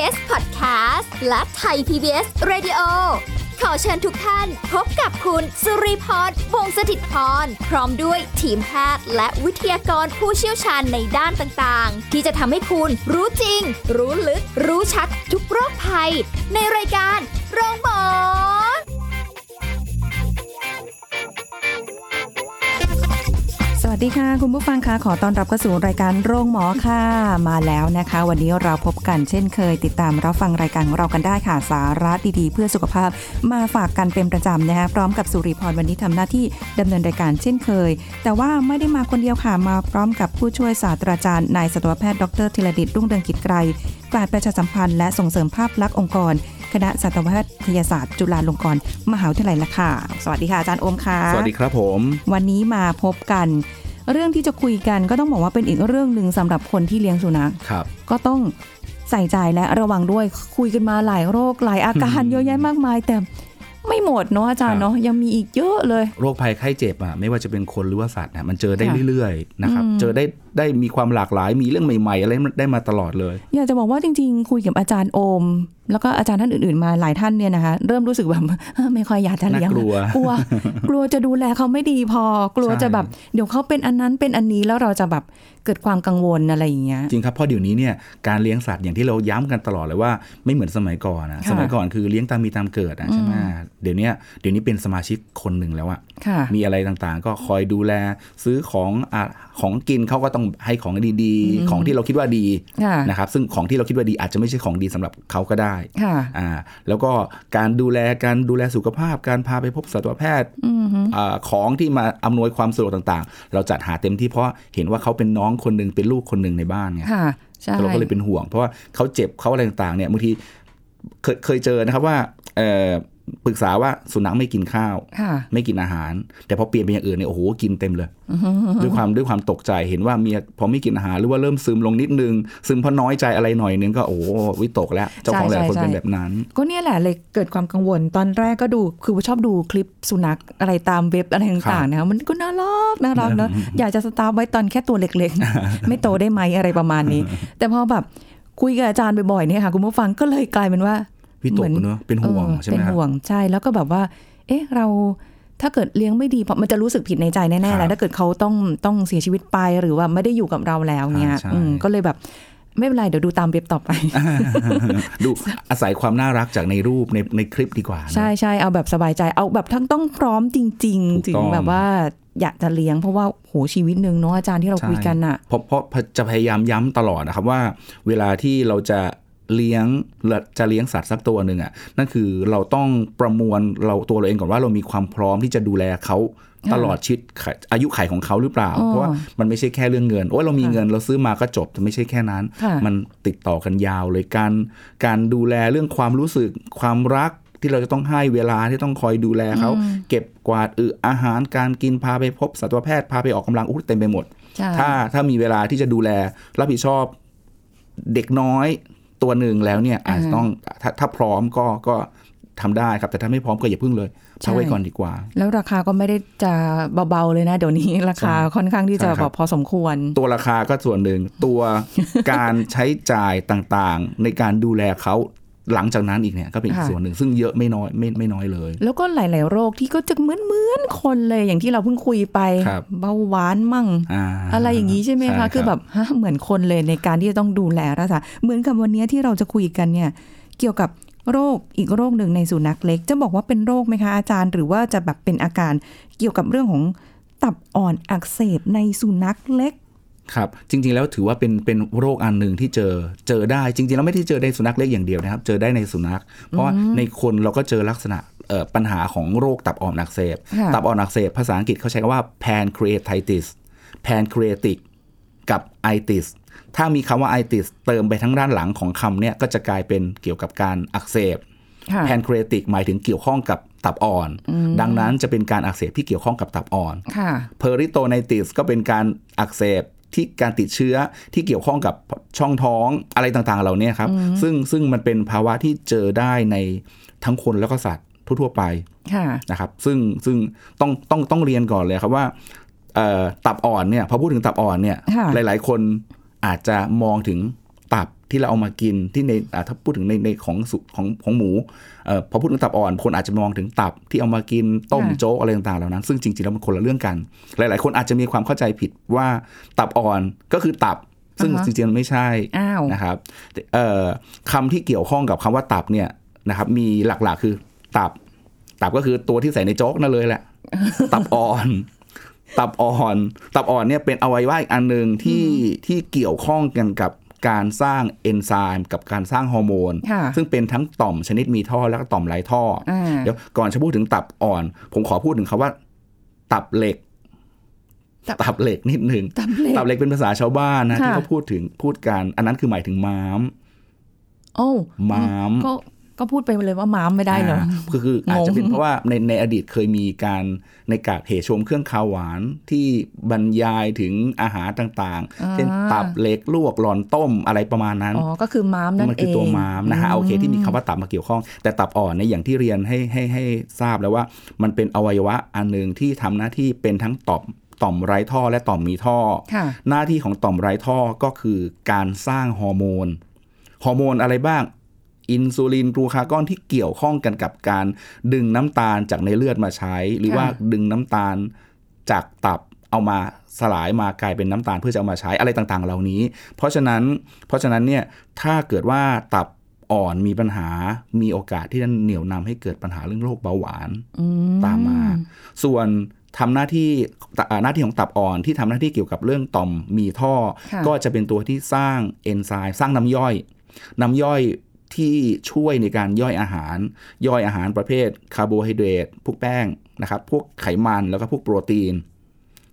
PBS Podcast และไทย PBS Radio ขอเชิญทุกท่านพบกับคุณสุริพรวงศิตพรพร้อมด้วยทีมแพทย์และวิทยากรผู้เชี่ยวชาญในด้านต่างๆ ที่จะทำให้คุณรู้จริง รู้ลึก รู้ชัดทุกโรคภัย ในรายการโรงพยาบาลสวัสดีค่ะ คุณผู้ฟังคะขอต้อนรับเข้าสู่รายการโรงหมอค่ะ มาแล้วนะคะ วันนี้เราพบ กันเช่นเคย ติดตามรับฟังรายการของเรากันได้ค่ะสาระดีๆ เพื่อสุขภาพมาฝากกันเป็นประจำนะคะพร้อมกับสุริพรวันนี้ทำหน้าที่ดำเนินรายการเช่นเคย แต่ว่าไม่ได้มาคนเดียวค่ะมาพร้อมกับผู้ช่วยศาสตราจารย์นายสัตวแพทย์ดรธีรดิตรุ่งเรืองกิจไกรฝ่ายประชาสัมพันธ์และส่งเสริมภาพลักษณ์องค์กร คณะสัตวแพทยศาสตร์จุฬาลงกรณ์มหาวิทยาลัยละค่ะ สวัสดีค่ะอาจารย์โอมค่ะ สวัสดีครับผม วันนี้มาพบกัน เรื่องที่จะคุยกันก็ต้องบอกว่าเป็นอีกเรื่องหนึ่งสำหรับคนที่เลี้ยงสุนัขครับก็ต้อง ใส่ใจและระวังด้วยคุยกันมาหลายโรคหลายอาการเยอะแยะมากมาย แต่ไม่หมดเนาะอาจารย์เนาะยังมีอีกเยอะเลย โรคภัยไข้เจ็บอะไม่ว่าจะเป็นคนหรือว่าสัตว์เนี่ยมันเจอได้ค่ะเรื่อยๆนะครับอืมเจอได้ได้มีความหลากหลายมีเรื่องใหม่ ๆ อะไรได้มาตลอดเลย อยากจะบอกว่าจริง ๆ คุยกับอาจารย์โอม แล้วก็อาจารย์ท่านอื่นๆมาหลายท่านเนี่ยนะคะเริ่มรู้สึกแบบไม่ค่อยอยากจะเลี้ยงน่ากลัว กลัว กลัวจะดูแลเขาไม่ดีพอกลัวใช่จะแบบเดี๋ยวเขาเป็นอันนั้นเป็นอันนี้แล้วเราจะแบบเกิดความกังวลอะไรอย่างเงี้ยจริงครับเพราะเดี๋ยวนี้เนี่ยการเลี้ยงสัตว์อย่างที่เราย้ำกันตลอดเลยว่าไม่เหมือนสมัยก่อนนะค่ะสมัยก่อนคือเลี้ยงตามมีตามเกิดนะใช่ไหมอืมเดี๋ยวเนี้ยเดี๋ยวนี้เป็นสมาชิกคนหนึ่งแล้วอะค่ะมีอะไรต่างๆ ก็คอยดูแลซื้อของอะของกินเขาก็ต้องให้ของดีอืมๆของที่เราคิดว่าดีค่ะนะครับซึ่งของที่เราคิดว่าดีอาจจะไม่ใช่ของดีสำหรับเขาก็ได้ค่ะอ่าแล้วก็การดูแลการดูแลสุขภาพ การพาไปพบสัตวแพทย์อืมฮึอาของที่มาอำนวยความสะดวกต่างๆ เราจัดหาเต็มที่เพราะเห็นว่าเขาเป็นน้องคนหนึ่งเป็นลูกคนหนึ่งในบ้านไงค่ะใช่เราก็เลยเป็นห่วง เพราะว่าเขาเจ็บเขาอะไรต่างๆเนี่ยบางทีเคยเคยเจอนะครับว่าเอ่อ ปรึกษาว่าสุนัขไม่กินข้าวค่ะไม่กินอาหาร แต่พอเปลี่ยนเป็นอย่างอื่นเนี่ยโอ้โหกินเต็มเลย ด้วยความด้วยความตกใจเห็นว่าเมียพอไม่กินอาหารหรือว่าเริ่มซึมลงนิดนึง ซึมเพราะน้อยใจอะไรหน่อยนึงก็โอ้โหวิตกแล้ว เจ้าของหลายคนใช่ใช่เป็นแบบนั้น ก็เนี่ยแหละเลยเกิดความกังวลตอนแรกก็ดูคือชอบดูคลิปสุนัขอะไรตามเว็บอะไรต่างๆนะคะมันก็น่ารักน่ารักเนอะอยากจะสตัฟฟ์ไว้ตอนแค่ตัวเล็กๆ ไม่โตได้ไหมอะไรประมาณนี้ แต่พอแบบคุยกับอาจารย์บ่อยๆเนี่ยค่ะคุณผู้ฟังก็เลยกลายเป็นว่า วิตกเนอะเป็นห่วงออใช่ไหมเป็นห่วงครับใช่แล้วก็แบบว่า เอ๊ะเราถ้าเกิดเลี้ยงไม่ดีเพราะมันจะรู้สึกผิดในใจแน่ๆครับแล้วถ้าเกิดเขาต้องต้องเสียชีวิตไปหรือว่าไม่ได้อยู่กับเราแล้วเนี่ยอ่าใช่อืมก็เลยแบบไม่เป็นไรเดี๋ยวดูตามเว็บต่อไป ดูอาศัยความน่ารักจากในรูปในในคลิปดีกว่าเนอะใช่ใช่เอาแบบสบายใจเอาแบบทั้งต้องพร้อมจริงถูกๆถึงต้องแบบว่าอยากจะเลี้ยงเพราะว่าโหชีวิตหนึ่งเนาะอาจารย์ที่เราใช่คุยกันอะเพราะเพราะจะพยายามย้ำตลอดนะครับว่า เวลาที่เราจะ เลี้ยงจะเลี้ยงสัตว์สักตัวหนึ่งอะนั่นคือเราต้องประมวลเราตัวเราเองก่อนว่าเรามีความพร้อมที่จะดูแลเขาตลอดชีวิตไขอายุไขของเขาหรือเปล่าอ๋อเพราะว่ามันไม่ใช่แค่เรื่องเงินโอ้ยเรามีค่ะเงินเราซื้อมาก็จบแต่ไม่ใช่แค่นั้นค่ะมันติดต่อกันยาวเลยการการดูแลเรื่องความรู้สึกความรักที่เราจะต้องให้เวลาที่ต้องคอยดูแลเขาอืมเก็บกวาดอึอาหารการกินพาไปพบสัตวแพทย์พาไปออกกำลังอุ้เต็มไปหมดใช่ถ้าถ้ามีเวลาที่จะดูแลรับผิดชอบเด็กน้อย ตัวหนึ่งแล้วเนี่ยอาจจะต้องถ้าถ้าพร้อมก็ก็ทำได้ครับ แต่ถ้าไม่พร้อมก็อย่าพึ่งเลยพักไว้ก่อนดีกว่า แล้วราคาก็ไม่ได้จะเบาๆเลยนะ เดี๋ยวนี้ราคาใช่ค่อนข้างที่จะใช่ครับแบบพอสมควร ตัวราคาก็ส่วนหนึ่งตัวการใช้จ่ายต่างๆ ในการดูแลเขา หลังจากนั้นอีกเนี่ยก็เป็นอีกค่ะส่วนหนึ่งซึ่งเยอะไม่น้อยไม่ไม่น้อยเลย แล้วก็หลาย ๆ โรคที่ก็จะเหมือนเหมือนๆคนเลยอย่างที่เราเพิ่งคุยไปครับเบาหวานมั่งอ่าอะไรอย่างนี้ใช่ไหมใช่ครัคะบคือแบบฮะเหมือนคนเลยในการที่จะต้องดูแลรักษาเหมือนกับวันนี้ที่เราจะคุยกันเนี่ย เกี่ยวกับโรคอีกโรคหนึ่งในสุนัขเล็ก จะบอกว่าเป็นโรคไหมคะอาจารย์ หรือว่าจะแบบเป็นอาการเกี่ยวกับเรื่องของตับอ่อนอักเสบในสุนัขเล็ก ครับจริงๆแล้วถือว่าเป็นเป็นโรคอันหนึ่งที่เจอเจอได้จริงๆแล้วไม่ได้เจอในสุนัขเล็กอย่างเดียวนะครับ เจอได้ในสุนัข เพราะว่าในคนเราก็เจอลักษณะเอ่อปัญหาของโรคตับอ่อนอักเสบค่ะตับอ่อนอักเสบ ภาษาอังกฤษเขาใช้คำว่า pancreatitis pancreatic กับ itis ถ้ามีคำว่า itis เติมไปทั้งด้านหลังของคำเนี่ยก็จะกลายเป็นเกี่ยวกับการอักเสบค่ะ pancreatic หมายถึงเกี่ยวข้องกับตับอ่อน ดังนั้นจะเป็นการอักเสบที่เกี่ยวข้องกับตับอ่อนค่ะ peritonitis ก็เป็นการอักเสบ ที่การติดเชื้อที่เกี่ยวข้องกับช่องท้องอะไรต่างๆ เหล่านี้ครับ ซึ่งซึ่งมันเป็นภาวะที่เจอได้ในทั้งคนแล้วก็สัตว์ทั่วๆไปค่ะนะครับซึ่งซึ่งต้องต้องต้องเรียนก่อนเลยครับว่าเอ่อตับอ่อนเนี่ยพอพูดถึงตับอ่อนเนี่ยค่ะหลาย ๆ คนอาจจะมองถึงตับ ที่เราเอามากินที่ในอ่าถ้าพูดถึงในในของสุของของหมูเอ่อพอพูดถึงตับอ่อนคนอาจจะมองถึงตับที่เอามากินต้มค่ะโจ๊กอะไรต่างๆเหล่านั้น ซึ่งจริงๆแล้วมันคนละเรื่องกัน หลาย ๆ คนอาจจะมีความเข้าใจผิดว่าตับอ่อนก็คือตับซึ่งอ่าฮะจริงๆมันไม่ใช่อ้าวนะครับเอ่อคำที่เกี่ยวข้องกับคำว่าตับเนี่ยนะครับมีหลักๆคือตับ ตับก็คือตัวที่ใส่ในโจ๊กนั่นเลยแหละ ตับอ่อนตับอ่อน ตับอ่อนเนี่ยเป็นอวัยวะอีกอันหนึ่งที่ที่เกี่ยวข้องกันกับ การสร้างเอนไซม์กับการสร้างฮอร์โมนค่ะซึ่งเป็นทั้งต่อมชนิดมีท่อแล้วก็ต่อมไร้ท่อออ่าเดี๋ยวก่อนจะพูดถึงตับอ่อน ผมขอพูดถึงคำว่า ตับเหล็กตับตับเหล็กนิดหนึ่งตับเหล็กตับเหล็กเป็นภาษาชาวบ้านนะค่ะที่เขาพูดถึงพูดกัน อันนั้นคือหมายถึงม้าม โอ้ม้าม ก็ก็พูดไปเลยว่าม้ามไม่ได้เหรอาคือคืออาจจะเป็นงงเพราะว่าในในอดีตเคยมีการในกากเหชมเครื่องคาวหวานที่บรรยายถึงอาหารต่างๆ เช่นตับเหล็กลวกหลอนต้มอะไรประมาณนั้น อ๋อ ก็คือม้ามนั่นมันเองคือตัวม้ามนะฮะโอเคที่มีคำว่าตับมาเกี่ยวข้อง แต่ตับอ่อนในยอย่างที่เรียนให้ให้ให้ทราบแล้วว่า มันเป็นอวัยวะอันหนึ่งที่ทำหน้าที่เป็นทั้งต่อมต่อมไร้ท่อและต่อมมีท่อค่ะหน้าที่ของต่อมไร้ท่อก็คือการสร้างฮอร์โมน ฮอร์โมนอะไรบ้าง อินซูลินกลูคากอนที่เกี่ยวข้องกันกับการดึงน้ำตาลจากในเลือดมาใช้ หรือค่ะว่าดึงน้ำตาลจากตับเอามาสลายมากลายเป็นน้ำตาลเพื่อจะเอามาใช้อะไรต่างๆ เหล่านี้ เพราะฉะนั้นเพราะฉะนั้นเนี่ยถ้าเกิดว่าตับอ่อนมีปัญหามีโอกาสที่จะเหนี่ยวนำให้เกิดปัญหาเรื่องโรคเบาหวานอืตามมา ส่วนทำหน้าที่ตอ่าหน้าที่ของตับอ่อนที่ทำหน้าที่เกี่ยวกับเรื่องต่อมมีท่อค่ะก็จะเป็นตัวที่สร้างเอนไซม์สร้างน้ำย่อย น้ำย่อย ที่ช่วยในการย่อยอาหาร ย่อยอาหารประเภทคาร์โบไฮเดรตพวกแป้งนะครับ พวกไขมันแล้วก็พวกโปรตีน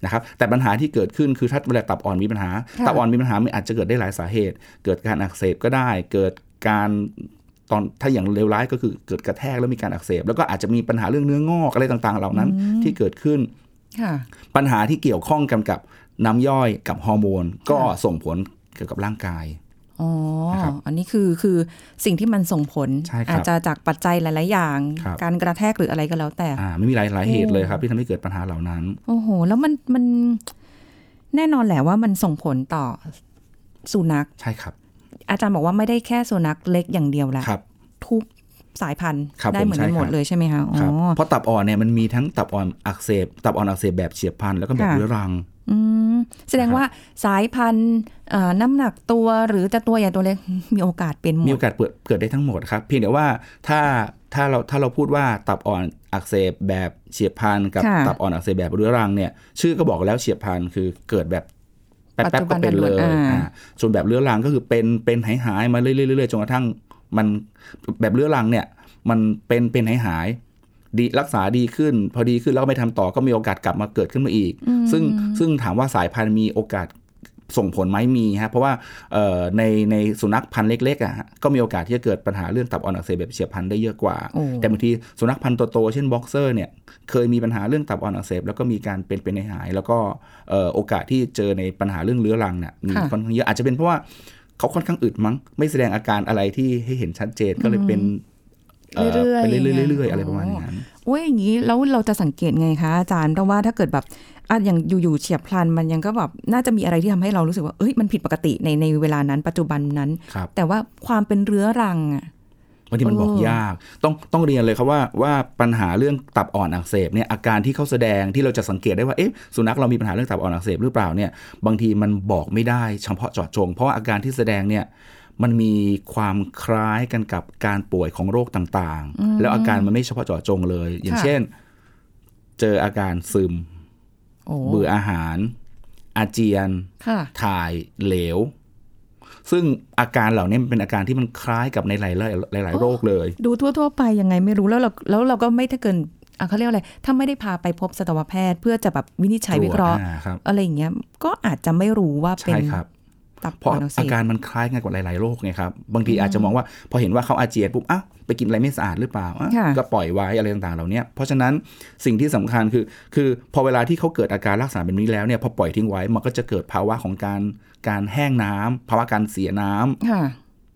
นะครับแต่ปัญหาที่เกิดขึ้นคือถ้าเวลาตับอ่อนมีปัญหาค่ะตับอ่อนมีปัญหามันอาจจะเกิดได้หลายสาเหตุ เกิดการอักเสบก็ได้ เกิดการตอนถ้าอย่างเลวร้ายก็คือเกิดกระแทกแล้วมีการอักเสบ แล้วก็อาจจะมีปัญหาเรื่องเนื้องอกอะไรต่างๆ เหล่านั้นที่เกิดขึ้นค่ะปัญหาที่เกี่ยวข้องกันกับน้ำย่อยกับฮอร์โมน ก็ค่ะส่งผลเกี่ยวกับร่างกาย อ๋อนะครับอันนี้คือคือสิ่งที่มันส่งผลใช่ครับอาจจะจากปัจจัยหลาย ๆ อย่างครับการกระแทกหรืออะไรก็แล้วแต่อ่าไม่มีหลายหลายเหตุโอ้เลยครับที่ทำให้เกิดปัญหาเหล่านั้น โอ้โห แล้วมันมันแน่นอนแหละว่ามันส่งผลต่อสุนัข ใช่ครับ อาจารย์บอกว่าไม่ได้แค่สุนัขเล็กอย่างเดียวละครับทุกสายพันธุ์ครับได้เหมือนกันผมใช่หมดครับเลยใช่ไหมคะอ๋ครับอเพราะตับอ่อนเนี่ยมันมีทั้งตับอ่อนอักเสบ ตับอ่อนอักเสบแบบเฉียบพลันแล้วก็แบบค่ะเรื้อรัง อืม แสดงนะครับว่าสายพันธุ์เอ่อน้ำหนักตัวหรือจะตัวใหญ่ตัวเล็กมีโอกาสเป็นหมมีดโอกาสเกิดเกิดได้ทั้งหมดครับเพียงแต่ว่าถ้าถ้าเราถ้าเราพูดว่าตับอ่อนอักเสบแบบเฉียบพลันกับค่ะตับอ่อนอักเสบแบบเรื้อรังเนี่ยชื่อก็บอกแล้วเฉียบพลันคือเกิดแบบแป๊ปัจจุบๆบัก็นเป็นเลยด่วนๆอ่าอ่าส่วนแบบเรื้อรังก็คือเป็นเป็นหายหายๆมาเรื่อยๆเรื่อยๆจนกระทั่งมันแบบเรื้อรังเนี่ย มันเป็นเป็นหายหายๆ ดีรักษาดีขึ้น พอดีขึ้นแล้วก็ไม่ทำต่อก็มีโอกาสกลับมาเกิดขึ้นมาอีก ซึ่งซึ่งถามว่าสายพันธุ์มีโอกาสส่งผลไหมมีฮะเพราะว่าเอ่อในในสุนัขพันธุ์เล็กๆอะฮะก็มีโอกาสที่จะเกิดปัญหาเรื่องตับอ่อนอักเสบแบบเฉียบพลันได้เยอะกว่าโอ้แต่บางทีสุนัขพันธุ์โตๆเช่นบ็อกเซอร์เนี่ยเคยมีปัญหาเรื่องตับอ่อนอักเสบแล้วก็มีการเป็นเป็นหายๆแล้วก็เอ่อโอกาสที่เจอในปัญหาเรื่องเรื้อรังเนี่ยมีค่ะค่อนข้างเยอะอาจจะเป็นเพราะว่าเขาค่อนข้างอึดมั้ง ไม่แสดงอาการอะไรที่ให้เห็นชัดเจนก็เลยเป็น เอ่อเรื่อยๆไปเรื่อยๆเรื่อยๆอ๋อออะไรประมาณอย่างนั้นโอ้ยอย่างนี้แล้วเราจะสังเกตไงคะอาจารย์เพราะว่าถ้าเกิดแบบอะอย่างอยู่ๆเฉียบพลันมันยังก็แบบน่าจะมีอะไรที่ทำให้เรารู้สึกว่าเอ้ยมันผิดปกติในในเวลานั้น ปัจจุบันนั้นครับแต่ว่าความเป็นเรื้อรังอะบางทีมันบอกเออยาก ต้องต้องเรียนเลยครับว่าว่าปัญหาเรื่องตับอ่อนอักเสบเนี่ยอาการที่เขาแสดงที่เราจะสังเกตได้ว่าเอ๊ะสุนัขเรามีปัญหาเรื่องตับอ่อนอักเสบหรือเปล่าเนี่ยบางทีมันบอกไม่ได้เฉพาะเจาะจง เพราะว่าอาการที่แสดงเนี่ย มันมีความคล้ายกันกับการป่วยของโรคต่างๆ แล้วอาการมันไม่เฉพาะเจาะจงเลย อย่างค่ะเช่น เจออาการซึมโอ้เบื่ออาหาร อาเจียนค่ะถ่ายเหลว ซึ่งอาการเหล่านี้มันเป็นอาการที่มันคล้ายกับในหลายๆหลายๆโรคเลย ดูทั่ว ๆ ไปยังไงไม่รู้แล้วเราแล้วเราก็ไม่ถ้าเกินอะเขาเรียกว่าอะไร ถ้าไม่ได้พาไปพบสัตวแพทย์ เพื่อจะแบบวินิจฉัยวิเคราะห์อ่ครับอะไรอย่างเงี้ย ก็อาจจะไม่รู้ว่าเป็นใช่ครับ ตับเพราะอ่อนอักเสอาบการมันคล้ายกันกว่าหลาย ๆ โรคไงครับ บางทีอาจจะมองว่าพอเห็นว่าเขาอาเจียนปุ๊บอ้าวไปกินอะไรไม่สะอาดหรือเปล่าอะค่ะก็ปล่อยไว้อะไรต่าง ๆ เหล่านี้เพราะฉะนั้นสิ่งที่สำคัญคือ คือพอเวลาที่เขาเกิดอาการลักษณะแบบนี้แล้วเนี่ยพอปล่อยทิ้งไว้มันก็จะเกิดภาวะของการการแห้งน้ำภาวะการเสียน้ำค่ะ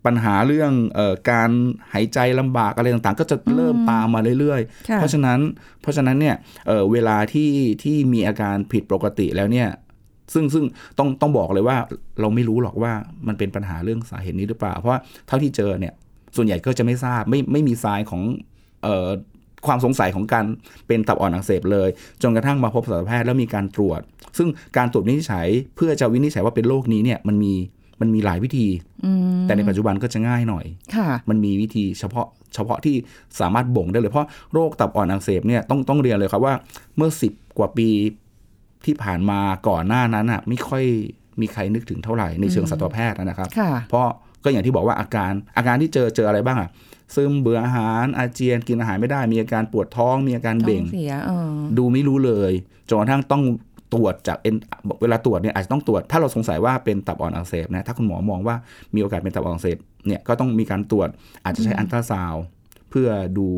ปัญหาเรื่องเอ่อการหายใจลำบากอะไรต่างๆ ก็จะเริ่มตามมาเรื่อยๆค่ะเพราะฉะนั้นเพราะฉะนั้นเนี่ยเอ่อเวลาที่ที่มีอาการผิดปกติแล้วเนี่ย ซึ่งซึ่งต้องต้องบอกเลยว่าเราไม่รู้หรอกว่ามันเป็นปัญหาเรื่องสาเหตุนี้หรือเปล่า เพราะว่าเท่าที่เจอเนี่ยส่วนใหญ่ก็จะไม่ทราบไม่ไม่มีทรายของเอ่อความสงสัยของการเป็นตับอ่อนอักเสบเลย จนกระทั่งมาพบสัตวแพทย์แล้วมีการตรวจ ซึ่งการตรวจวินิจฉัยเพื่อจะวินิจฉัยว่าเป็นโรคนี้เนี่ยมันมีมันมีหลายวิธี แต่ในปัจจุบันก็จะง่ายหน่อยค่ะมันมีวิธีเฉพาะเฉพาะที่สามารถบ่งได้เลย เพราะโรคตับอ่อนอักเสบเนี่ยต้องต้องเรียนเลยครับว่าเมื่อ 10 กว่าปี ที่ผ่านมาก่อนหน้านั้นอะไม่ค่อยมีใครนึกถึงเท่าไหร่ในเชิงสัตวแพทย์นะครับค่ะเพราะก็อย่างที่บอกว่าอาการอาการที่เจอเจออะไรบ้างอะซึมเบื่ออาหารอาเจียนกินอาหารไม่ได้ มีอาการปวดท้องมีอาการท้อเบ่งงเสียเออดูไม่รู้เลยจนกระทั่งต้องตรวจจากเอ็นเวลาตรวจเนี่ยอาจจะต้องตรวจถ้าเราสงสัยว่าเป็นตับอ่อนอักเสบนะถ้าคุณหมอมองว่ามีโอกาสเป็นตับอ่อนอักเสบเนี่ยก็ต้องมีการตรวจอาจจะใช้อันตราซาวด์เพื่อดู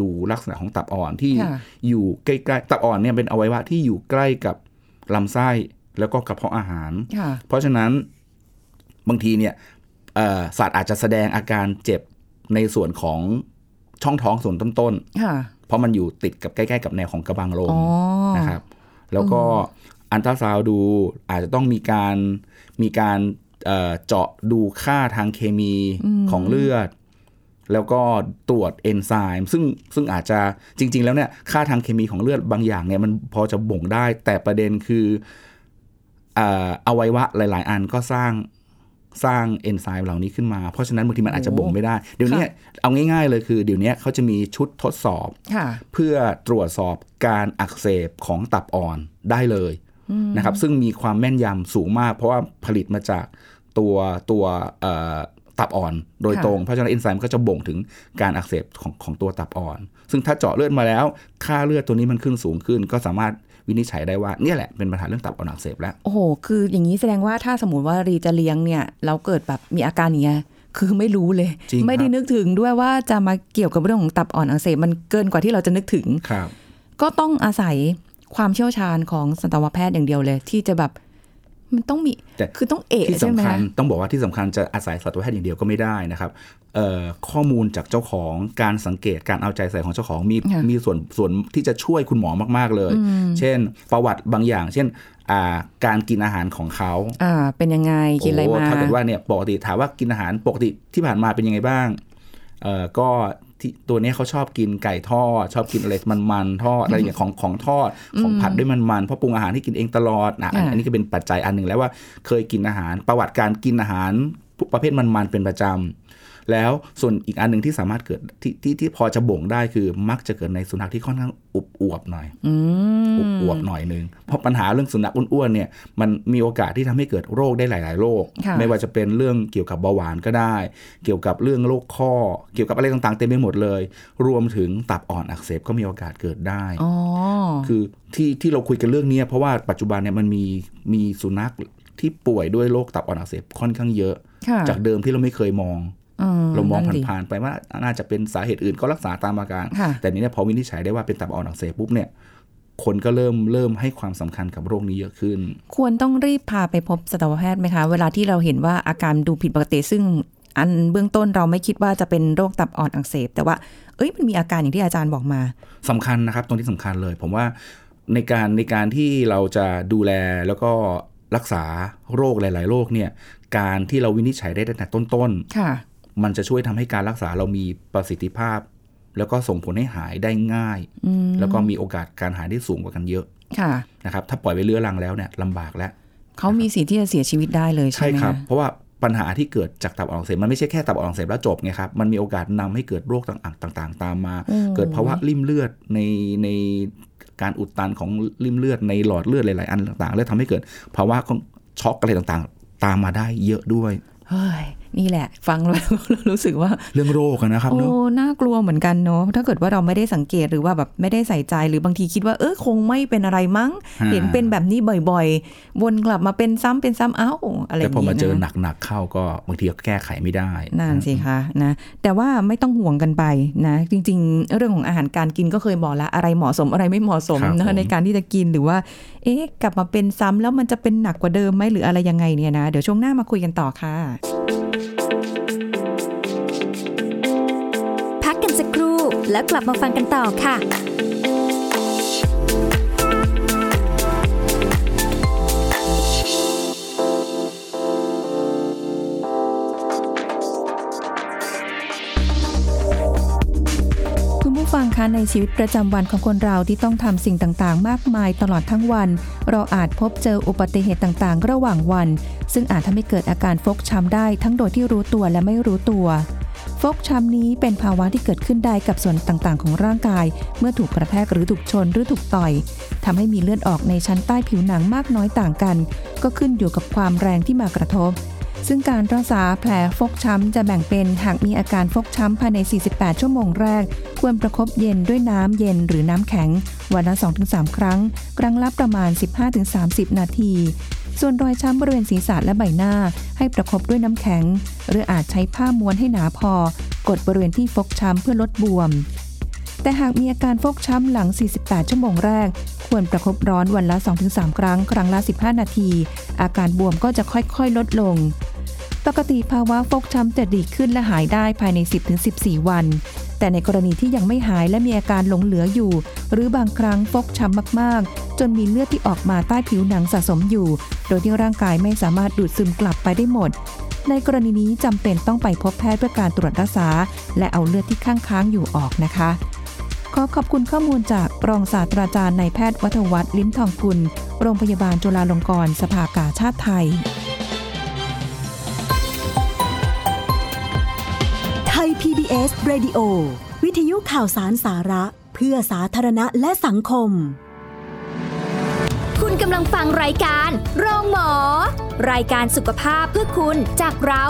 ดูลักษณะของตับอ่อนที่ค่ะอยู่ใกล้ๆตับอ่อนเนี่ยเป็นอวัยวะที่อยู่ใกล้กับลำไส้แล้วก็กระเพาะอาหารค่ะเพราะฉะนั้นบางทีเนี่ยเอ่อสัตว์อาจจะแสดงอาการเจ็บในส่วนของช่องท้องส่วนต้นๆค่ะเพราะมันอยู่ติดกับใกล้ ๆ กับแนวของกระบังลมอ๋อนะครับ แล้วก็อันตราซาวด์ดูอาจจะต้องมีการมีการเอ่อเจาะดูค่าทางเคมีของเลือด แล้วก็ตรวจเอนไซม์ซึ่งซึ่งอาจจะจริง ๆ แล้วเนี่ยค่าทางเคมีของเลือดบางอย่างเนี่ยมันพอจะบ่งได้ แต่ประเด็นคือเอ่ออวัยวะหลาย ๆ อันก็สร้างสร้างเอนไซม์เหล่านี้ขึ้นมา เพราะฉะนั้นบางทีมันอาจจะบ่งไม่ได้ เดี๋ยวนี้เอาง่าย ๆ เลยคือ เดี๋ยวนี้เขาจะมีชุดทดสอบค่ะเพื่อตรวจสอบการอักเสบของตับอ่อนได้เลยนะครับซึ่งมีความแม่นยำสูงมาก เพราะว่าผลิตมาจากตัวตัวเอ่อ ตับอ่อนโดยค่ะตรง เพราะฉะนั้นเอนไซม์ก็จะบ่งถึงการอักเสบของของตัวตับอ่อน ซึ่งถ้าเจาะเลือดมาแล้ว ค่าเลือดตัวนี้มันขึ้นสูงขึ้น ก็สามารถวินิจฉัยได้ว่าเนี่ยแหละเป็นปัญหาเรื่องตับอ่อนอักเสบแล้ว โอ้โห คืออย่างนี้แสดงว่าถ้าสมมติว่ารีจะเลี้ยงเนี่ยแล้วเกิดแบบมีอาการอย่างเงี้ยคือไม่รู้เลยจริงครับไม่ได้นึกถึงด้วยว่าจะมาเกี่ยวกับเรื่องของตับอ่อนอักเสบมันเกินกว่าที่เราจะนึกถึงครับ ก็ต้องอาศัยความเชี่ยวชาญของสัตวแพทย์อย่างเดียวเลย ที่จะแบบ มันต้องมีแต่คือต้องเอะที่ใช่ไหมสำคัญคะต้องบอกว่าที่สำคัญจะอาศัยสัตวแพทย์อย่างเดียวก็ไม่ได้นะครับเอ่อข้อมูลจากเจ้าของการสังเกตการเอาใจใส่ของเจ้าของมีค่ะมีส่วนส่วนที่จะช่วยคุณหมอมาก ๆเลย เช่น ประวัติบางอย่าง เช่นอ่าการกินอาหารของเขาอ่าเป็นยังไงกินอะไรโมาถ้าเกิดว่าเนี่ยปกติถามว่ากินอาหารปกติที่ผ่านมาเป็นยังไงบ้างเอ่อก็ ที่ตัวเนี้ยเขาชอบกินไก่ทอด ชอบกินอะไรมันๆทอดอะไรอย่างเงี้ยของของทอดของผัดด้วยมันๆเพราะปรุงอาหารที่กินเองตลอดอะอันอ่าอันนี้ก็เป็นปัจจัยอันหนึ่งแล้วว่าเคยกินอาหารประวัติการกินอาหารประเภทมันๆเป็นประจำ แล้วส่วนอีกอันหนึ่งที่สามารถเกิดที่ที่ที่พอจะบ่งได้คือมักจะเกิดในสุนัขที่ค่อนข้างอุบอวบๆหน่อยอืมอุบอวบหน่อยนึงเพราะปัญหาเรื่องสุนัขอ้วนๆเนี่ยมันมีโอกาสที่ทำให้เกิดโรคได้หลาย ๆ โรคค่ะไม่ว่าจะเป็นเรื่องเกี่ยวกับเบาหวานก็ได้ เกี่ยวกับเรื่องโรคข้อ เกี่ยวกับอะไรต่างๆเต็มไปหมดเลย รวมถึงตับอ่อนอักเสบก็มีโอกาสเกิดได้อ๋อคือที่ที่เราคุยกันเรื่องเนี้ยเพราะว่าปัจจุบันเนี่ยมันมีมีสุนัขที่ป่วยด้วยโรคตับอ่อนอักเสบค่อนข้างเยอะค่ะจากเดิมที่เราไม่เคยมองอื เรามองนั่นดิผ่านๆไปว่าน่าจะเป็นสาเหตุอื่นก็รักษาตามอาการค่ะแต่นี้เนี่ยพอวินิจฉัยได้ว่าเป็นตับอ่อนอักเสบปุ๊บเนี่ยคนก็เริ่มเริ่มให้ความสำคัญกับโรคนี้เยอะขึ้น ควรต้องรีบพาไปพบสัตวแพทย์ไหมคะ เวลาที่เราเห็นว่าอาการดูผิดปกติซึ่งอันเบื้องต้นเราไม่คิดว่าจะเป็นโรคตับอ่อนอักเสบ แต่ว่าเอ้ยมันมีอาการอย่างที่อาจารย์บอกมาสำคัญนะครับ ตรงที่สำคัญเลย ผมว่าในการในการที่เราจะดูแลแล้วก็รักษาโรคหลาย ๆ โรคเนี่ยการที่เราวินิจฉัยได้ตั้งแต่ต้นค่ะๆ มันจะช่วยทำให้การรักษาเรามีประสิทธิภาพ แล้วก็ส่งผลให้หายได้ง่ายอืมแล้วก็มีโอกาสการหายได้สูงกว่ากันเยอะค่ะนะครับ ถ้าปล่อยไปเรื้อรังแล้วเนี่ยลำบากแล้วเขามีสิทธิ์ที่จะเสียชีวิตได้เลยใช่ใช่ไหมครับคะเพราะว่าปัญหาที่เกิดจากตับอ่อนอักเสบมันไม่ใช่แค่ตับอ่อนอักเสบแล้วจบไงครับ มันมีโอกาสนำให้เกิดโรคต่างๆ ตามมา เกิดภาวะริ่มเลือดในในการอุดตันของริ่มเลือดในหลอดเลือดหลายๆ อันต่างๆ แล้วทำให้เกิดภาวะของช็อกอะไรต่างๆ ตามมาได้เยอะด้วยเฮ้ย นี่แหละ ฟังแล้วรู้สึกว่าเรื่องโรคอะนะครับโอ้เนาะน่ากลัวเหมือนกันเนาะถ้าเกิดว่าเราไม่ได้สังเกตหรือว่าแบบไม่ได้ใส่ใจหรือบางทีคิดว่าเออคงไม่เป็นอะไรมั้งอ่าเห็นเป็นแบบนี้บ่อยๆ วนกลับมาเป็นซ้ำเป็นซ้ำเอ้าอะไรอแต่ย่างพอมานี้เจอนะหนักๆเข้าก็บางทีก็แก้ไขไม่ได้นั่นสิคะนะแต่ว่าไม่ต้องห่วงกันไปนะจริง ๆ เรื่องของอาหารการกินก็เคยบอกแล้วอะไรเหมาะสมอะไรไม่เหมาะสมครับนะผมในการที่จะกินหรือว่า เอ๊ะกลับมาเป็นซ้ำแล้วมันจะเป็นหนักกว่าเดิมไหมหรืออะไรยังไงเนี่ยนะ เดี๋ยวช่วงหน้ามาคุยกันต่อค่ะ แล้วกลับมาฟังกันต่อค่ะู้ฟังคะในชีวิตประจำวันของคนเราที่ต้องทำสิ่งต่างๆ มากมายตลอดทั้งวัน เราอาจพบเจออุบัติเหตุต่างๆ ระหว่างวัน ซึ่งอาจทำให้เกิดอาการฟกช้ำได้ทั้งโดยที่รู้ตัวและไม่รู้ตัว ฟกช้ำนี้เป็นภาวะที่เกิดขึ้นได้กับส่วนต่างๆ ของร่างกาย เมื่อถูกกระแทกหรือถูกชนหรือถูกต่อยทำให้มีเลือดออกในชั้นใต้ผิวหนังมากน้อยต่างกัน ก็ขึ้นอยู่กับความแรงที่มากระทบ ซึ่งการรักษาแผลฟกช้ำจะแบ่งเป็นหากมีอาการฟกช้ำภายใน 48 ชั่วโมงแรก ควรประคบเย็นด้วยน้ำเย็นหรือน้ำแข็ง วันละ 2-3 ครั้ง ครั้งละประมาณ 15-30 นาที ส่วนรอยช้ำบริเวณศีรษะและใบหน้า ให้ประคบด้วยน้ำแข็ง หรืออาจใช้ผ้าม้วนให้หนาพอ กดบริเวณที่ฟกช้ำเพื่อลดบวม แต่หากมีอาการฟกช้ำหลัง 48 ชั่วโมงแรก ควรประคบร้อนวันละ 2-3 ครั้ง ครั้งละ 15 นาที อาการบวมก็จะค่อยๆ ลดลง ปกติภาวะฟกช้ำจะดีขึ้นและหายได้ภายใน 10-14 วัน แต่ในกรณีที่ยังไม่หายและมีอาการหลงเหลืออยู่ หรือบางครั้งฟกช้ำมากๆ จนมีเลือดที่ออกมาใต้ผิวหนังสะสมอยู่ โดยที่ร่างกายไม่สามารถดูดซึมกลับไปได้หมด ในกรณีนี้จำเป็นต้องไปพบแพทย์เพื่อการตรวจรักษา และเอาเลือดที่ค้างๆอยู่ออกนะคะขอขอบคุณข้อมูลจากรองศาสตราจารย์นายแพทย์วัฒวัฒน์ลิ้มทองกุล โรงพยาบาลจุฬาลงกรณ์สภากาชาติไทย PBS Radio วิทยุข่าวสารสาระ เพื่อสาธารณะและสังคม คุณกำลังฟังรายการโรงหมอ รายการสุขภาพเพื่อคุณจากเรา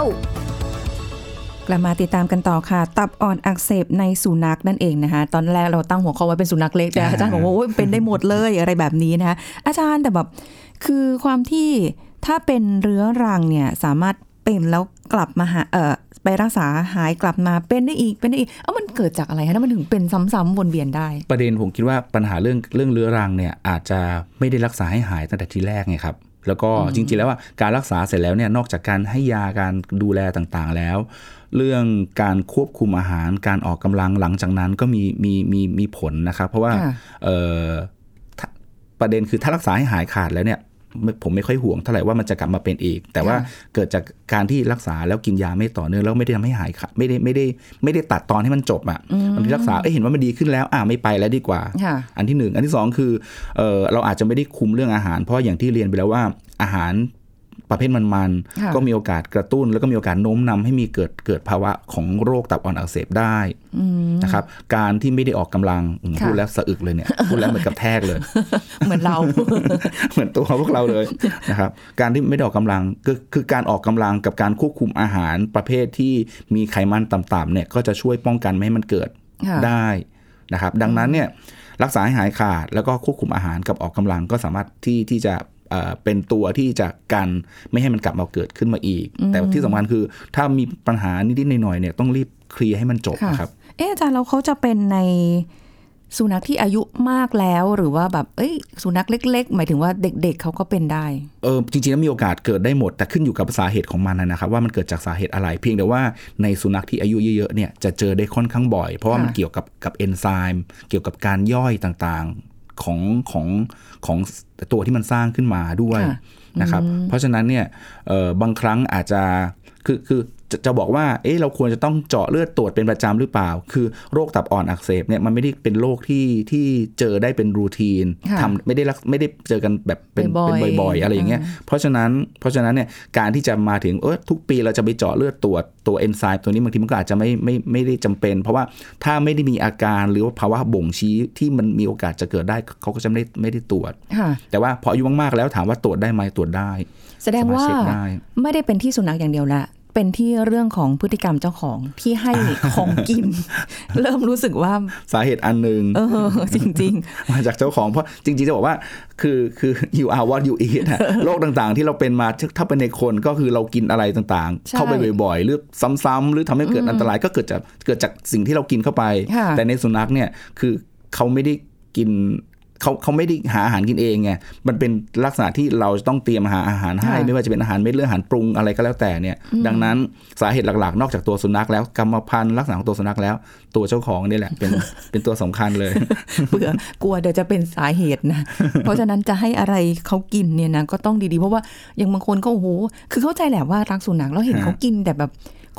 กลับมาติดตามกันต่อค่ะ ตับอ่อนอักเสบในสุนัขนั่นเองนะคะตอนแรกเราตั้งหัวข้อไว้เป็นสุนัขเล็กแต่อ่าอาจารย์บอกว่าโอ้ยเป็นได้หมดเลยอะไรแบบนี้นะคะอาจารย์แต่แบบคือความที่ถ้าเป็นเรื้อรังเนี่ยสามารถ เป็นแล้วกลับมาหาเอ่อไปรักษาหายกลับมาเป็นได้อีกเป็นได้อีกเอ้ามันเกิดจากอะไรคะแล้วมันถึงเป็นซ้ำๆวนเวียนได้ ประเด็นผมคิดว่าปัญหาเรื่องเรื่องเรื้อรังเนี่ยอาจจะไม่ได้รักษาให้หายตั้งแต่ทีแรกไงครับแล้วก็จริงๆแล้วว่าการรักษาเสร็จแล้วเนี่ยนอกจากการให้ยาการดูแลต่างๆแล้ว เรื่องการควบคุมอาหารการออกกำลังหลังจากนั้นก็มีมีมีมีผลนะครับ เพราะว่าค่ะเอ่อถ้าประเด็นคือถ้ารักษาให้หายขาดแล้วเนี่ยไม่ ผมไม่ค่อยห่วงเท่าไหร่ว่ามันจะกลับมาเป็นอีก แต่ว่าค่ะเกิดจากการที่รักษาแล้วกินยาไม่ต่อเนื่องแล้วไม่ได้ทำให้หายขาดไม่ได้ไม่ได้ไม่ได้ตัดตอนให้มันจบอะบางทีรักษาเอ้ยเห็นว่ามันดีขึ้นแล้วอ่าไม่ไปแล้วดีกว่าค่ะอันที่หนึ่งอันที่สองคือเออเราอาจจะไม่ได้คุมเรื่องอาหาร เพราะอย่างที่เรียนไปแล้วว่าอาหาร ประเภทมันค่ะๆก็มีโอกาสกระตุ้น แล้วก็มีโอกาสโน้มนำให้มีเกิดเกิดภาวะของโรคตับอ่อนอักเสบได้นะครับการที่ไม่ได้ออกกำลังอืมค่ะพูดแล้วสะอึกเลยเนี่ยพูดแล้วเหมือนกับแทกเลย เหมือนเราเหมือนตัวพวกเราเลยนะครับการที่ไม่ได้ออกกำลังก็คือการออกกำลังกับการควบคุมอาหารประเภทที่มีไขมันต่ำๆเนี่ยก็จะช่วยป้องกันไม่ให้มันเกิดค่ะได้นะครับ ดังนั้นเนี่ยรักษาให้หายขาดแล้วก็ควบคุมอาหารกับออกกำลังก็สามารถที่ที่จะ เอ่อเป็นตัวที่จะกันไม่ให้มันกลับมาเกิดขึ้นมาอีก แต่ที่สำคัญคือ ถ้ามีปัญหานิดๆหน่อยๆเนี่ยต้องรีบเคลียร์ให้มันจบค่ะนะครับ เอ๊ะอาจารย์แล้วเขาจะเป็นในสุนัขที่อายุมากแล้วหรือว่าแบบเอ้ย สุนัขเล็ก ๆ หมายถึงว่าเด็กๆเขาก็เป็นได้ เออจริงๆแล้วมีโอกาสเกิดได้หมด แต่ขึ้นอยู่กับสาเหตุของมันนะครับ ว่ามันเกิดจากสาเหตุอะไร เพียงแต่ว่าในสุนัขที่อายุเยอะๆเนี่ยจะเจอได้ค่อนข้างบ่อย เพราะว่ามันค่ะเกี่ยวกับกับเอนไซม์เกี่ยวกับการย่อยต่างๆ ของของของตัวที่มันสร้างขึ้นมาด้วยค่ะนะครับ เพราะฉะนั้นเนี่ยเออบางครั้งอาจจะคือคือ จะจะบอกว่า เอ๊ะเราควรจะต้องเจาะเลือดตรวจเป็นประจำหรือเปล่า คือโรคตับอ่อนอักเสบเนี่ยมันไม่ได้เป็นโรคที่ที่เจอได้เป็นรูทีนค่ะทำไม่ได้รักไม่ได้เจอกันแบบเป็นบ่อยๆเป็นบ่อยๆ อะไรอย่างเงี้ย เพราะฉะนั้นเพราะฉะนั้นเนี่ยการที่จะมาถึงเออทุกปีเราจะไปเจาะเลือดตรวจตัวเอนไซม์ตัวนี้บางทีมันก็อาจจะไม่ไม่ไม่ได้จำเป็น เพราะว่าถ้าไม่ได้มีอาการหรือว่าภาวะบ่งชี้ที่มันมีโอกาสจะเกิดได้เขาก็จะไม่ได้ไม่ได้ตรวจ ค่ะ แต่ว่าพออายุมากๆแล้วถามว่าตรวจได้ไหมตรวจได้แสดงว่าสามารถเช็คได้ ไม่ได้เป็นที่สุนัขอย่างเดียวละ เป็นที่เรื่องของพฤติกรรมเจ้าของที่ให้ของกิน เริ่มรู้สึกว่าสาเหตุอันหนึ่งเออจริงมาจากเจ้าของเพราะจริง ๆ จะบอกว่า คือคือ you are what you eat อะโรคต่างๆ ที่เราเป็นมาถ้าเป็นในคนก็คือเรากินอะไรต่างใช่ๆเข้าไปบ่อยๆหรือซ้ำๆหรือทำให้เกิดอันตรายก็เกิดจากเกิดจากสิ่งที่เรากินเข้าไปค่ะแต่ในสุนัขเนี่ยคือเขาไม่ได้กิน เขาเขาไม่ได้หาอาหารกินเองไงมันเป็นลักษณะที่เราจะต้องเตรียมหาอาหารให้ค่ะไม่ว่าจะเป็นอาหารเม็ดหรืออาหารปรุงอะไรก็แล้วแต่เนี่ย ดังนั้นสาเหตุหลักๆ นอกจากตัวสุนัขแล้วกรรมพันธุ์ลักษณะของตัวสุนัขแล้ว ตัวเจ้าของนี่แหละเป็นเป็นตัวสำคัญเลยๆเบื่อกลัวเดี๋ยวจะเป็นสาเหตุนะ เพราะฉะนั้นจะให้อะไรเขากินเนี่ยนะก็ต้องดีๆ เพราะว่าอย่างบางคนก็โอ้โหคือเข้าใจแหละว่ารักสุนัขแล้วเห็นฮะเขากินแต่แบบ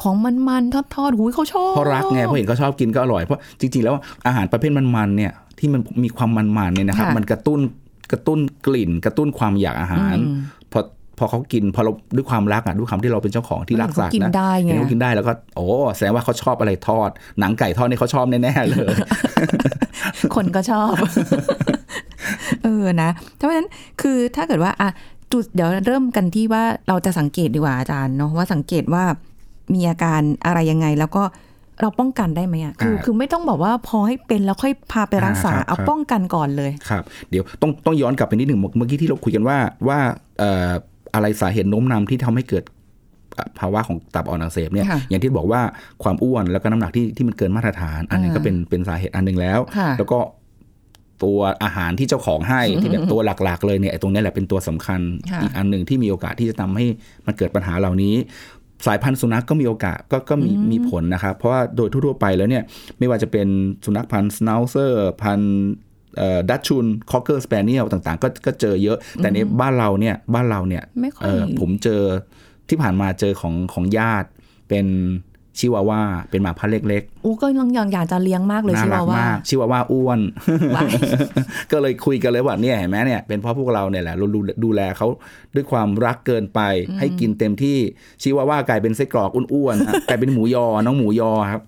ของมันๆทอดๆหูยเขาชอบเพราะรักไงเพราะเห็นเขาชอบกินก็อร่อยเพราะจริงๆแล้วอาหารประเภทมันๆเนี่ยที่มันมีความมันๆเนี่ยนะครับค่ะมันกระตุ้นกระตุ้นกลิ่น กระตุ้นความอยากอาหารอืมพอพอเขากินพอเราด้วยความรักอะด้วยความที่เราเป็นเจ้าของที่รักสัตว์เห็นเขากินนะได้ไงเห็นเขากินได้แล้วก็โอ้แสดงว่าเขาชอบอะไรทอด หนังไก่ทอดนี่เขาชอบแน่ๆเลยคนก็ชอบ เออนะเพราะฉะนั้นคือถ้าเกิดว่าอะจุดเดี๋ยวเริ่มกันที่ว่าเราจะสังเกตดีกว่าอาจารย์เนาะว่าสังเกตว่า มีอาการอะไรยังไง แล้วก็เราป้องกันได้ไหมอะคืออ่าคือไม่ต้องบอกว่าพอให้เป็นแล้วค่อยพาไปรักษาอ่าครับเอาครับป้องกันก่อนเลยครับ เดี๋ยวต้องต้องย้อนกลับไปนิดหนึ่งเมื่อกี้ที่เราคุยกันว่าว่าเอ่ออะไรสาเหตุโน้มนำที่ทำให้เกิดอะภาวะของตับอ่อนอักเสบเนี่ยค่ะอย่างที่บอกว่าความอ้วนแล้วก็น้ำหนักที่ที่มันเกินมาตรฐาน อันนี้อ่าก็เป็นเป็นสาเหตุอันหนึ่งแล้วค่ะแล้วก็ตัวอาหารที่เจ้าของให้ที่แบบตัวหลักๆ เลยเนี่ยไอ้ตรงนี้แหละเป็นตัวสำคัญค่ะอีกอันหนึ่งที่มีโอกาสที่จะทำให้มันเกิดปัญหาเหล่านี้ สายพันธุ์สุนัขก็มีโอกาสก็ก็มีมีผลนะครับ เพราะว่าโดยทั่วๆไปแล้วเนี่ยไม่ว่าจะเป็นสุนัขพันธุ์ชเนาเซอร์พันธุ์ดัชชุนคอ c เกอร์สเปเนียลต่างๆ ก็ก็เจอเยอะ แต่ในบ้านเราเนี่ยบ้านเราเนี่ยไม่ค่อยเอ่อผมเจอที่ผ่านมาเจอของของญาติเป็น ชิวาว่าเป็นหมาพันธุ์เล็กอู้ก็ยังยังอยากจะเลี้ยงมากๆเลยน่าชิรัวากว่ามากชิวาว่าอ้วนว้ายก็เลยคุยกันเลยว่าเนี่ยเห็นไหมเนี่ยเป็นเพราะพวกเราเนี่ยแหละเราดูดูแลเขาด้วยความรักเกินไป ให้กินเต็มที่ชิวาว่ากลายเป็นไส้กรอกอ้วนๆฮะกลายเป็นหมูยอน้องหมูยอครับ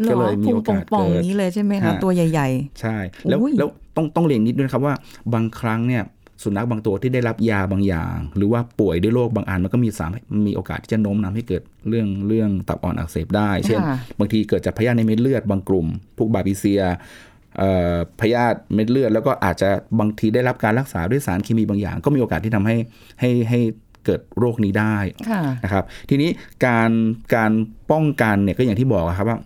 หรก็อเลยมีพุงโอกาสป่องเกิดๆนี้เลยใช่ไหมคะฮะตัวใหญ่ใช่ แล้วอุ้ยแล้วต้องต้องเรียนนิดด้วยนะครับว่าบางครั้งเนี่ย สุนัขบางตัวที่ได้รับยาบางอย่าง หรือว่าป่วยด้วยโรคบางอันมันก็มีสามมีโอกาสที่จะโน้มนำให้เกิดเรื่องเรื่องตับอ่อนอักเสบได้ เช่นค่ะบางทีเกิดจากพยาธิในเม็ดเลือดบางกลุ่ม พวกบาบิเซียเอ่อพยาธิเม็ดเลือด แล้วก็อาจจะบางทีได้รับการรักษาด้วยสารเคมีบางอย่าง ก็มีโอกาสที่ทำให้ให้ให้เกิดโรคนี้ได้ๆค่ะนะครับ ทีนี้การการป้องกันเนี่ยก็อย่างที่บอกอะครับว่า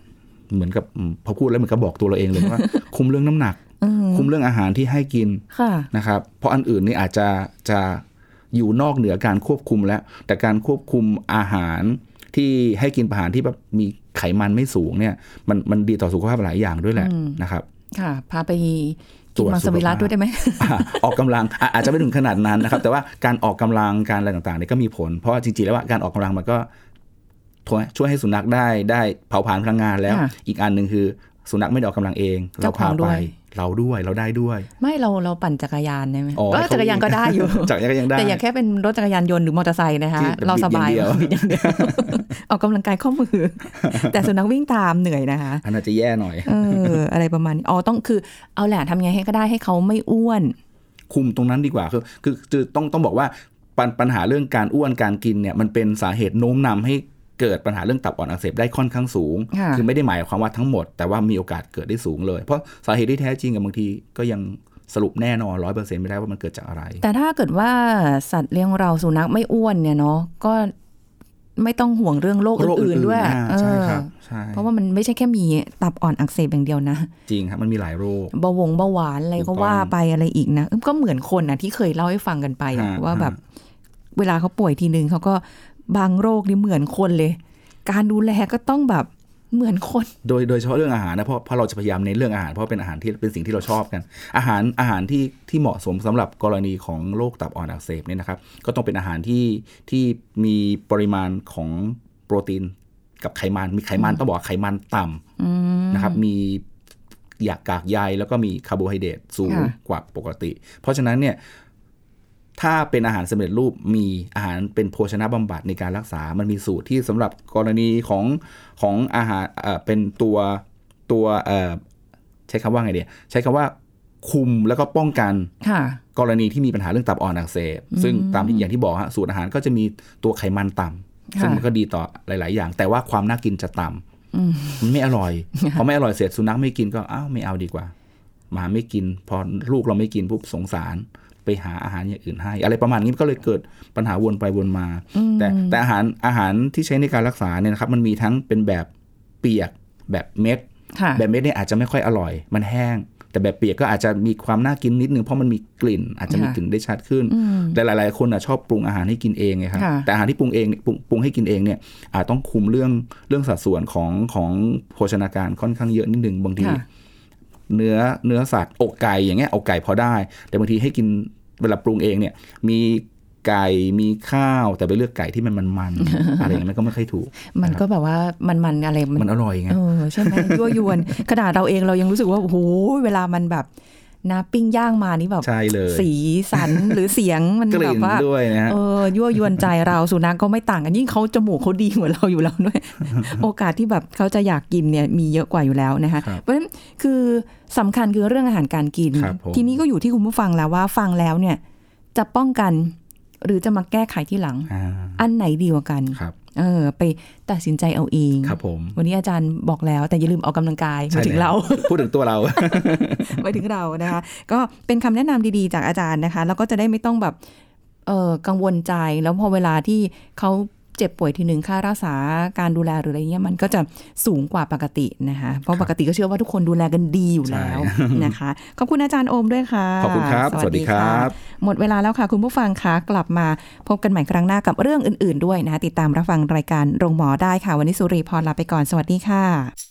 เหมือนกับอืมพอพูดแล้วเหมือนกับบอกตัวเราเองเลยว่าคุมเรื่องน้ำหนักอืม คุมเรื่องอาหารที่ให้กินค่ะนะครับ เพราะอันอื่นนี่อาจจะจะอยู่นอกเหนือการควบคุมแล้ว แต่การควบคุมอาหารที่ให้กินอาหารที่แบบมีไขมันไม่สูงเนี่ย มันมันดีต่อสุขภาพหลายอย่างด้วยแหละอืมนะครับ ค่ะ พาไปตรกินวจมังสวิรัตสุขภาพด้วยได้ไหมอะออกกำลังอะอาจจะไม่ถึงขนาดนั้นนะครับ แต่ว่าการออกกำลังการอะไรต่างๆเนี่ยก็มีผล เพราะว่าจริงๆแล้วว่าการออกกำลังมันก็ช่วยช่วยให้สุนัขได้ได้เผาผลาญพลังงานแล้วค่ะอีกอันหนึ่งคือสุนัขไม่ได้ออกกำลังเอง เราเจ้าขพาองด้ไปวย เราด้วยเราได้ด้วย ไม่เราเราปั่นจักรยานได้ไหมอ๋อก็จักรยานก็ได้อยู่จักรยานก็ยังได้แต่อย่าแค่เป็นรถจักรยานยนต์หรือมอเตอร์ไซค์นะคะที่เราสบายบิดอย่างเดียวบิดอย่างเดียวออกกำลังกายข้อมือ แต่สุนัขวิ่งตามเหนื่อยนะคะอันนั้นจะแย่หน่อยเอออะไรประมาณนี้อ๋อต้องคือเอาแหละทำไงให้ก็ได้ให้เขาไม่อ้วน คุมตรงนั้นดีกว่าคือคือคือต้องต้องบอกว่าปัญปัญหาเรื่องการอ้วนการกินเนี่ยมันเป็นสาเหตุโน้มนำให้ เกิดปัญหาเรื่องตับอ่อนอักเสบได้ค่อนข้างสูงค่ะอไม่ได้หมายความว่าทั้งหมด แต่ว่ามีโอกาสเกิดได้สูงเลย เพราะสาเหตุที่แท้จริงกับบางทีก็ยังสรุปแน่นอนร้อยเปอร์เซ็นต์ไม่ได้ว่ามันเกิดจากอะไร แต่ถ้าเกิดว่าสัตว์เลี้ยงเราสุนัขไม่อ้วนเนี่ยเนาะก็ไม่ต้องห่วงเรื่องโรคโรคอื่นๆด้วยอ่าใช่ครับเออใช่เพราะว่ามันไม่ใช่แค่มีตับอ่อนอักเสบอย่างเดียวนะ จริงครับมันมีหลายโรคเบาหวงเบาหวานอะไรถูกต้ก็องว่าไปอะไรอีกนะเอิ่มก็เหมือนคนนะที่เคยเล่าให้ฟังกันไปอะฮะว่าแบบฮะเวลาเขาป่วยทีนึงเขาก็ บางโรคนี่เหมือนคนเลย การดูแลก็ต้องแบบเหมือนคน โดยโดยเฉพาะเรื่องอาหารนะเพราะเพราะเราจะพยายามเน้นเรื่องอาหารเพราะเป็นอาหารที่เป็นสิ่งที่เราชอบกัน อาหารอาหารที่ที่เหมาะสมสำหรับกรณีของโรคตับอ่อนอักเสบเนี่ยนะครับ ก็ต้องเป็นอาหารที่ที่มีปริมาณของโปรตีนกับไขมันมีไขมันต้องบอกว่าไขมันต่ำนะครับ มีอยากกากใยแล้วก็มีคาร์โบไฮเดรตสูงค่ะกว่าปกติ เพราะฉะนั้นเนี่ย ถ้าเป็นอาหารสำเร็จรูปมีอาหารเป็นโภชนะบำบัดในการรักษา มันมีสูตรที่สำหรับกรณีของของอาหารเอ่อเป็นตัวตัวเอ่อใช้คำว่าไงเดียใช้คำว่าคุมแล้วก็ป้องกันค่ะกรณีที่มีปัญหาเรื่องตับอ่อนอักเสบซึ่งตามที่อย่างที่บอกฮะสูตรอาหารก็จะมีตัวไขมันต่ำค่ะซึ่งมันก็ดีต่อหลาย ๆ อย่าง แต่ว่าความน่ากินจะต่ำอืมมันไม่อร่อยพอไม่อร่อยเสร็จสุนัขไม่กินก็อ้าวไม่เอาดีกว่าหมาไม่กิน พอลูกเราไม่กินปุ๊บสงสาร ไปหาอาหารอย่างอื่นให้ อะไรประมาณนี้ก็เลยเกิดปัญหาวนไปวนมา แต่แต่อาหารอาหารที่ใช้ในการรักษาเนี่ยนะครับ มันมีทั้งเป็นแบบเปียกแบบเม็ดค่ะแบบเม็ดเนี่ยอาจจะไม่ค่อยอร่อย มันแห้ง แต่แบบเปียกก็อาจจะมีความน่ากินนิดนึงเพราะมันมีกลิ่น อาจจะมีค่ะกลิ่นได้ชัดขึ้น แต่หลาย ๆ คนอะชอบปรุงอาหารให้กินเองไงครับค่ะแต่อาหารที่ปรุงเองเนี่ยปรุงปรุงให้กินเองเนี่ยอาจต้องคุมเรื่องเรื่องสัดส่วนของของโภชนาการค่อนข้างเยอะนิดนึงบางทีค่ะ เนื้อเนื้อสัตว์อกไก่อย่างเงี้ยอกไก่พอได้ แต่บางทีให้กินเวลาปรุงเองเนี่ยมีไก่มีข้าวแต่ไปเลือกไก่ที่มันมันๆอะไรอย่างนี้นมันก็ไม่ค่อยถูก มันก็แบบว่ามันๆอะไรมันอร่อยไงเออใช่ไหมยั่วยวนขนาดเราเองเรายังรู้สึกว่าโอ้โหเวลามันแบบ นะปิ้งย่างมานี่แบบใช่เลยสีสันหรือเสียงมันกแบลิ่บนว่าด้วยนะฮะเออยั่วยวนใจเราสุนัขก็ไม่ต่างกันยิ่งเขาจมูกเขาดีกว่าเราอยู่แล้วด้วย โอกาสที่แบบเขาจะอยากกินเนี่ยมีเยอะกว่าอยู่แล้วนะคะครับเพราะฉะนั้นคือสำคัญคือเรื่องอาหารการกินครับผมทีนี้ก็อยู่ที่คุณผู้ฟังแล้วว่าฟังแล้วเนี่ยจะป้องกันหรือจะมาแก้ไขที่หลังอ่าอันไหนดีกว่ากันครับ เออ ไปตัดสินใจเอาเองครับผม วันนี้อาจารย์บอกแล้ว แต่อย่าลืมออกกำลังกายมาถึงใช่แล้วเรา พูดถึงตัวเราไปถึงเรานะคะ ก็เป็นคำแนะนำดีๆ จากอาจารย์นะคะ แล้วก็จะได้ไม่ต้องแบบเออกังวลใจแล้วพอเวลาที่เขา เจ็บป่วยทีหนึ่งค่ารักษาการดูแลหรืออะไรเงี้ยมันก็จะสูงกว่าปกตินะคะเพราะปกติก็เชื่อว่าทุกคนดูแลกันดีอยู่แล้วใช่นะคะขอบคุณอาจารย์โอมด้วยค่ะขอบคุณครับ สวัสดีครัะบหมดเวลาแล้วค่ะ คุณผู้ฟังคะกลับมาพบกันใหม่ครั้งหน้ากับเรื่องอื่น ๆ ด้วยนะคะติดตามรับฟังรายการโรงหมอได้ค่ะ วันนี้สุรีพรลาไปก่อนสวัสดีค่ะ